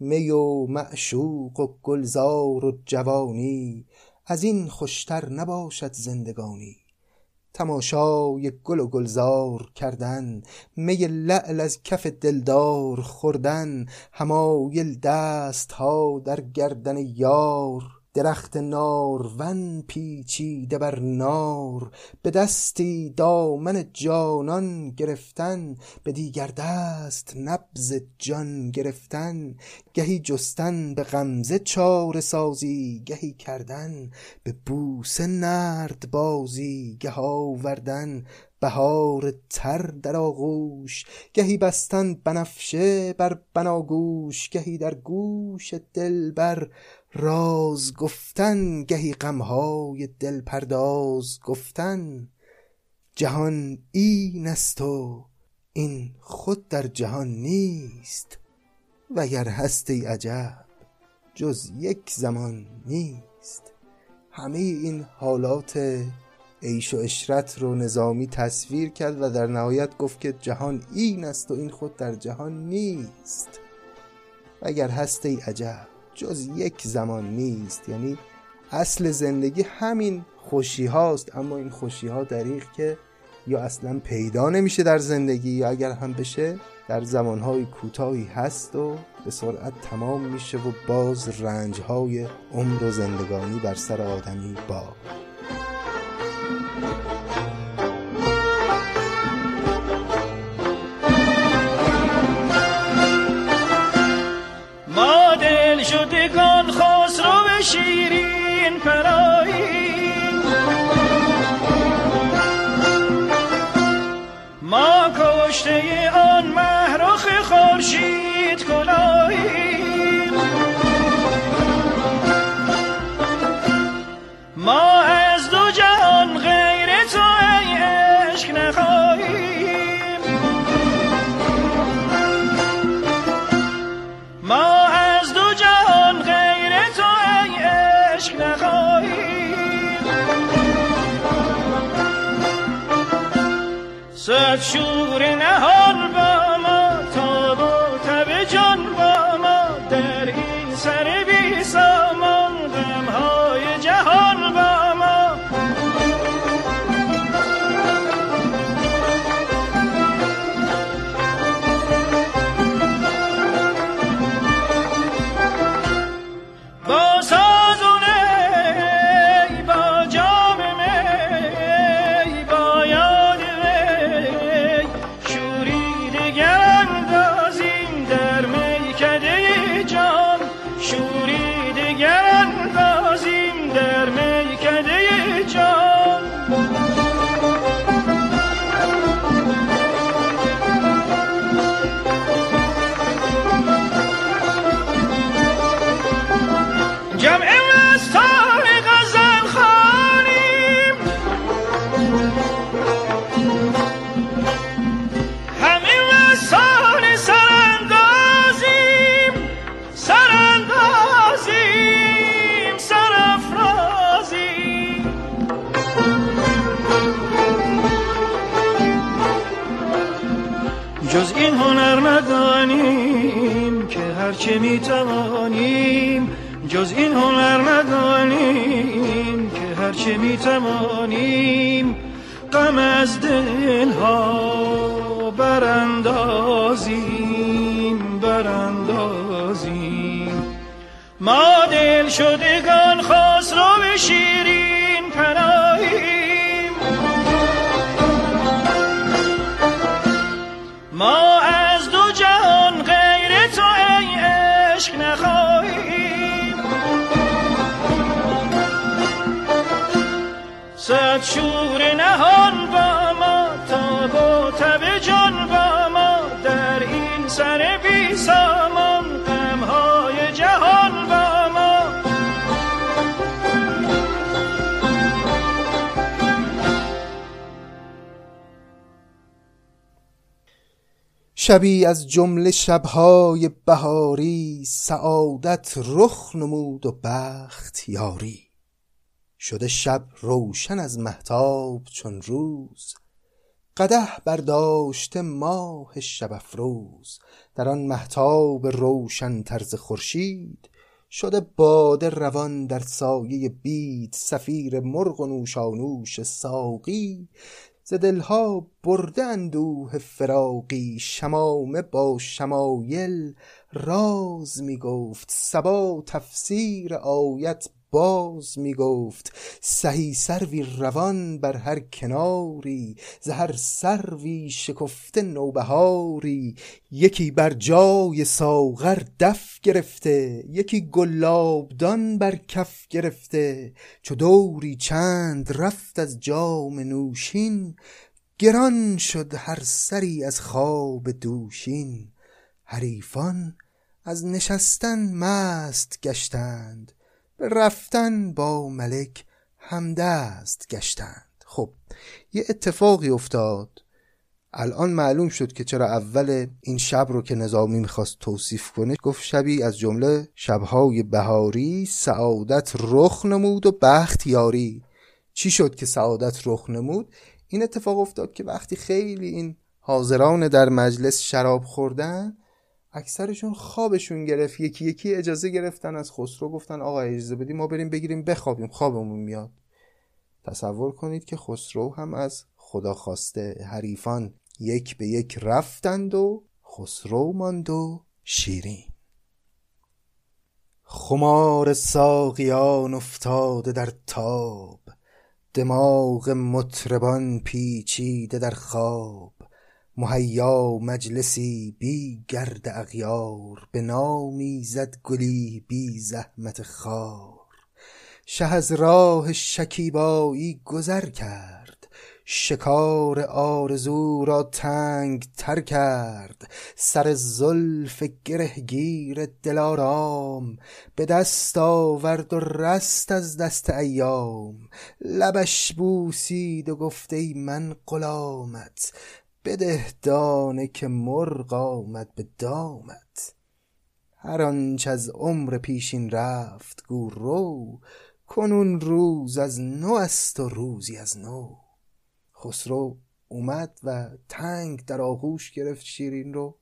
می و معشوق و گلزار و جوانی از این خوشتر نباشد زندگانی. تماشای گل و گلزار کردن می لعل از کف دلدار خوردن همایل دست ها در گردن یار درخت نارون پیچیده بر نار به دستی دامن جانان گرفتن به دیگر دست نبز جان گرفتن گهی جستن به غمزه چاره سازی گهی کردن به بوسه نرد بازی گه آوردن بهار تر در آغوش گهی بستن بنفشه بر بناگوش گهی در گوش دلبر راز گفتن گهی غمهای دل پرداز گفتن. جهان این است و این خود در جهان نیست وگر هست ای عجب جز یک زمان نیست. همه این حالات عیش و اشرت رو نظامی تصویر کرد و در نهایت گفت که جهان این است و این خود در جهان نیست. وگر هست ای عجب جز یک زمان نیست. یعنی اصل زندگی همین خوشی هاست اما این خوشی ها دریغ که یا اصلا پیدا نمیشه در زندگی یا اگر هم بشه در زمانهای کوتاهی هست و به سرعت تمام میشه و باز رنجهای عمر و زندگانی بر سر آدمی با
شدگان خسرو شیرین پرایی. ما کشته آن محرخ خورشید کلایی ما شور نهان
شبی از جمله شبهای بهاری سعادت رخ نمود و بخت یاری. شده شب روشن از مهتاب چون روز قدح برداشته ماه شب افروز. در آن مهتاب روشن طرز خورشید شده باده روان در سایه بید سفیر مرغ و نوشانوش ساقی. ز دلها برده اندوه فراقی شمامه با شمایل راز می گفت صبا تفسیر آیت باز می گفت سهی سروی روان بر هر کناری ز هر سروی شکفته نوبهاری. یکی بر جای ساغر دف گرفته یکی گلابدان بر کف گرفته. چو دوری چند رفت از جام نوشین گران شد هر سری از خواب دوشین. حریفان از نشستن مست گشتند به رفتن با ملک همدست گشتند. خب یه اتفاقی افتاد. الان معلوم شد که چرا اول این شب رو که نظامی می‌خواست توصیف کنه گفت شبی از جمله شبهای بهاری سعادت رخ نمود و بخت یاری. چی شد که سعادت رخ نمود؟ این اتفاق افتاد که وقتی خیلی این حاضران در مجلس شراب خوردن اکثرشون خوابشون گرفت. یکی یکی اجازه گرفتن از خسرو گفتن آقا اجازه بدیم ما بریم بگیریم بخوابیم خوابمون میاد. تصور کنید که خسرو هم از خدا خواسته حریفان یک به یک رفتند و خسرو ماند و شیرین. خمار ساقیان افتاده در تاب دماغ مطربان پیچیده در خواب. مهیا مجلسی بی گرد اغیار به نامی زد گلی بی زحمت خار. شه از راه شکیبایی گذر کرد شکار آرزو را تنگ تر کرد. سر زلف گرهگیر دلارام به دست آورد و رست از دست ایام. لبش بوسید و گفت ای من غلامت بده دانه که مرغ آمد به دامت. هر آنچ از عمر پیشین رفت گو رو کنون روز از نو است و روزی از نو. خسرو اومد و تنگ در آغوش گرفت شیرین رو.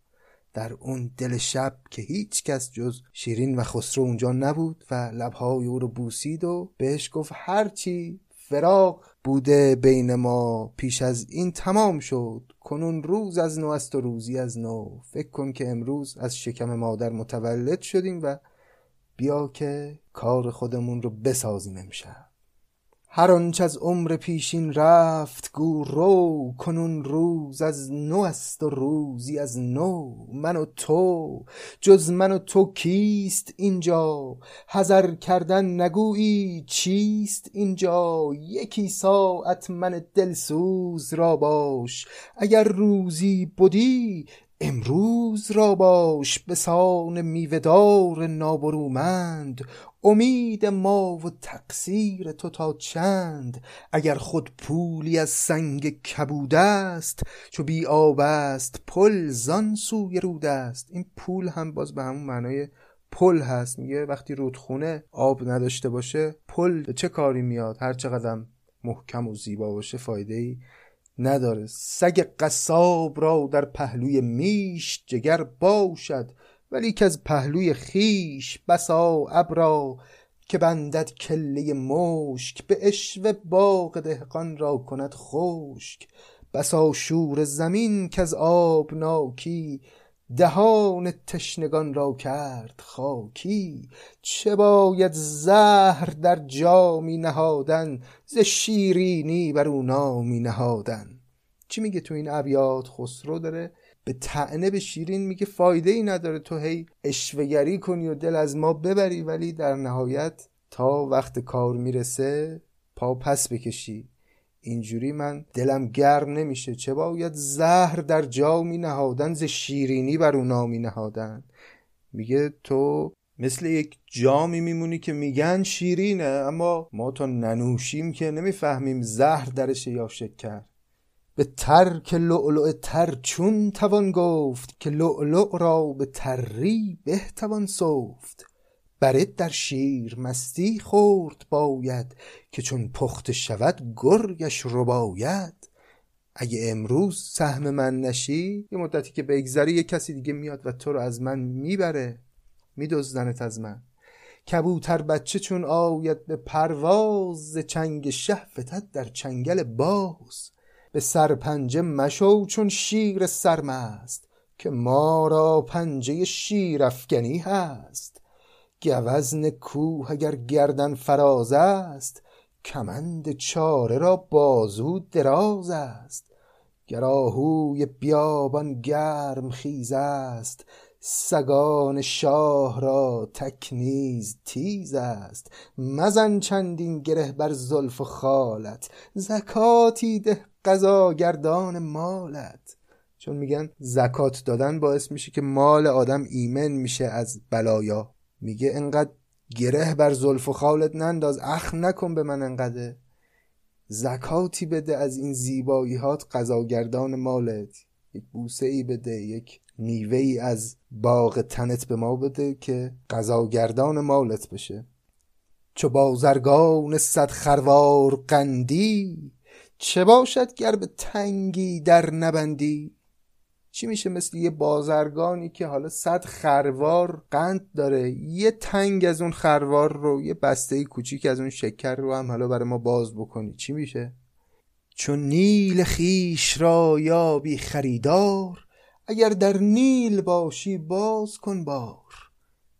در اون دل شب که هیچ کس جز شیرین و خسرو اونجا نبود و لبهای او رو بوسید و بهش گفت هرچی فراق بوده بین ما. پیش از این تمام شد. کنون روز از نو است و روزی از نو. فکر کن که امروز از شکم مادر متولد شدیم و بیا که کار خودمون رو بسازیم امشب. هر آنچ از عمر پیشین رفت گو رو کنون روز از نو است و روزی از نو. من و تو جز من و تو کیست اینجا؟ حذر کردن نگویی چیست اینجا؟ یکی ساعت من دلسوز را باش اگر روزی بودی امروز را باش به سان میوهدار نابرومند. امید ما و تقصیر تو تا چند؟ اگر خود پولی از سنگ کبود است چو بی آب است پل زان سوی رود است. این پول هم باز به همون معنای پل هست. میگه وقتی رودخونه آب نداشته باشه پل چه کاری میاد؟ هر چقدر محکم و زیبا باشه فایده ای نداره. سگ قصاب را در پهلوی میش جگر باشد ولی که از پهلوی خیش بسا ابرا که بندد کله مشک به اشوه باغ دهقان را کند خشک. بسا شور زمین که از آبناکی دهان تشنگان را کرد خاکی. چه باید زهر در جامی نهادن؟ ز شیرینی بر او نامی نهادن. چی میگه تو این ابیات؟ خسرو داره به تعنه به شیرین میگه فایده ای نداره. تو هی اشوگری کنی و دل از ما ببری ولی در نهایت تا وقت کار می‌رسه پا پس بکشی. اینجوری من دلم گرم نمیشه. چه باید زهر در جامی نهادن ز شیرینی بر او نامی نهادن میگه تو مثل یک جامی میمونی که میگن شیرینه اما ما تا ننوشیم که نمی‌فهمیم زهر درشه یا شکر. به ترک لؤلؤ تر چون توان گفت که لؤلؤ را به تری به توان سفت. برد در شیر مستی خورد باید که چون پخته شود گرگش رباید اگه امروز سهم من نشی یه مدتی که بگذری یه کسی دیگه میاد و تو رو از من می‌بره. میدزدنت از من. کبوتر بچه چون آید به پرواز چنگ شه فتد در چنگل باز. به سرپنجه مشو چون شیر سرمست که ما را پنجه شیر افگنی هست. گوزن کوه اگر گردن فراز است کمند چاره را بازو دراز است. گر آهوی بیابان گرم خیز است سگان شاه را تکنیز تیز است. مزن چندین گره بر زلف و خالت زکاتی ده قضا گردان مالت. چون میگن زکات دادن باعث میشه که مال آدم ایمن میشه از بلایا میگه انقدر گره بر زلف و خالت ننداز اخ نکن به من انقدر. زکاتی بده از این زیبایی هات قضاگردان مالت. یک بوسه ای بده یک میوه ای از باغ تنت به ما بده که قضاگردان مالت بشه. چو بازرگان صد خروار قندی چه باشد گر به تنگی در نبندی؟ چی میشه مثل یه بازرگانی که حالا صد خروار قند داره؟ یه تنگ از اون خروار رو یه بسته کوچیک از اون شکر رو هم حالا برای ما باز بکنی. چی میشه؟ چون نیل خیش را یابی خریدار اگر در نیل باشی باز کن بار.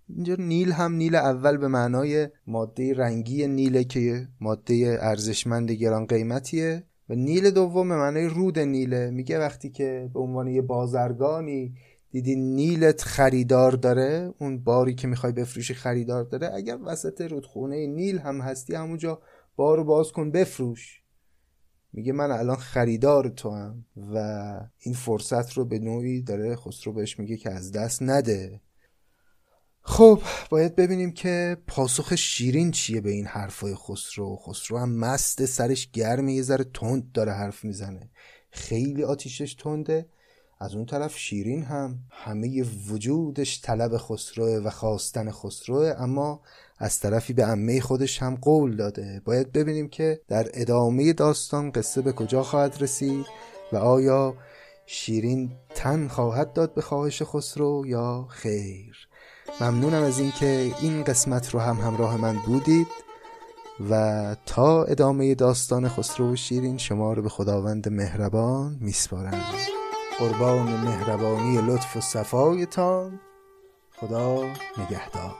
اینجا نیل هم نیل اول به معنای ماده رنگی نیله که ماده ارزشمند گران قیمتیه. و نیل دوم به معنای رود نیله میگه وقتی که به عنوان یه بازرگانی دیدی نیلت خریدار داره اون باری که می‌خوای بفروشی خریدار داره اگر وسط رودخونه نیل هم هستی همونجا بارو باز کن بفروش. میگه من الان خریدار تو هم و این فرصت رو به نوعی داره خسرو بهش میگه که از دست نده. خب باید ببینیم که پاسخ شیرین چیه به این حرفای خسرو. خسرو هم مست سرش گرمه یه ذره تند داره حرف می‌زنه. خیلی آتیشش تنده. از اون طرف شیرین هم همه وجودش طلب خسروه و خواستن خسروه اما از طرفی به امه خودش هم قول داده. باید ببینیم که در ادامه داستان قصه به کجا خواهد رسید و آیا شیرین تن خواهد داد به خواهش خسرو یا خیر. ممنونم از اینکه این قسمت رو هم همراه من بودید و تا ادامه داستان خسرو و شیرین شما رو به خداوند مهربان میسپارم. قربان مهربانی لطف و صفایتان. خدا نگهدار.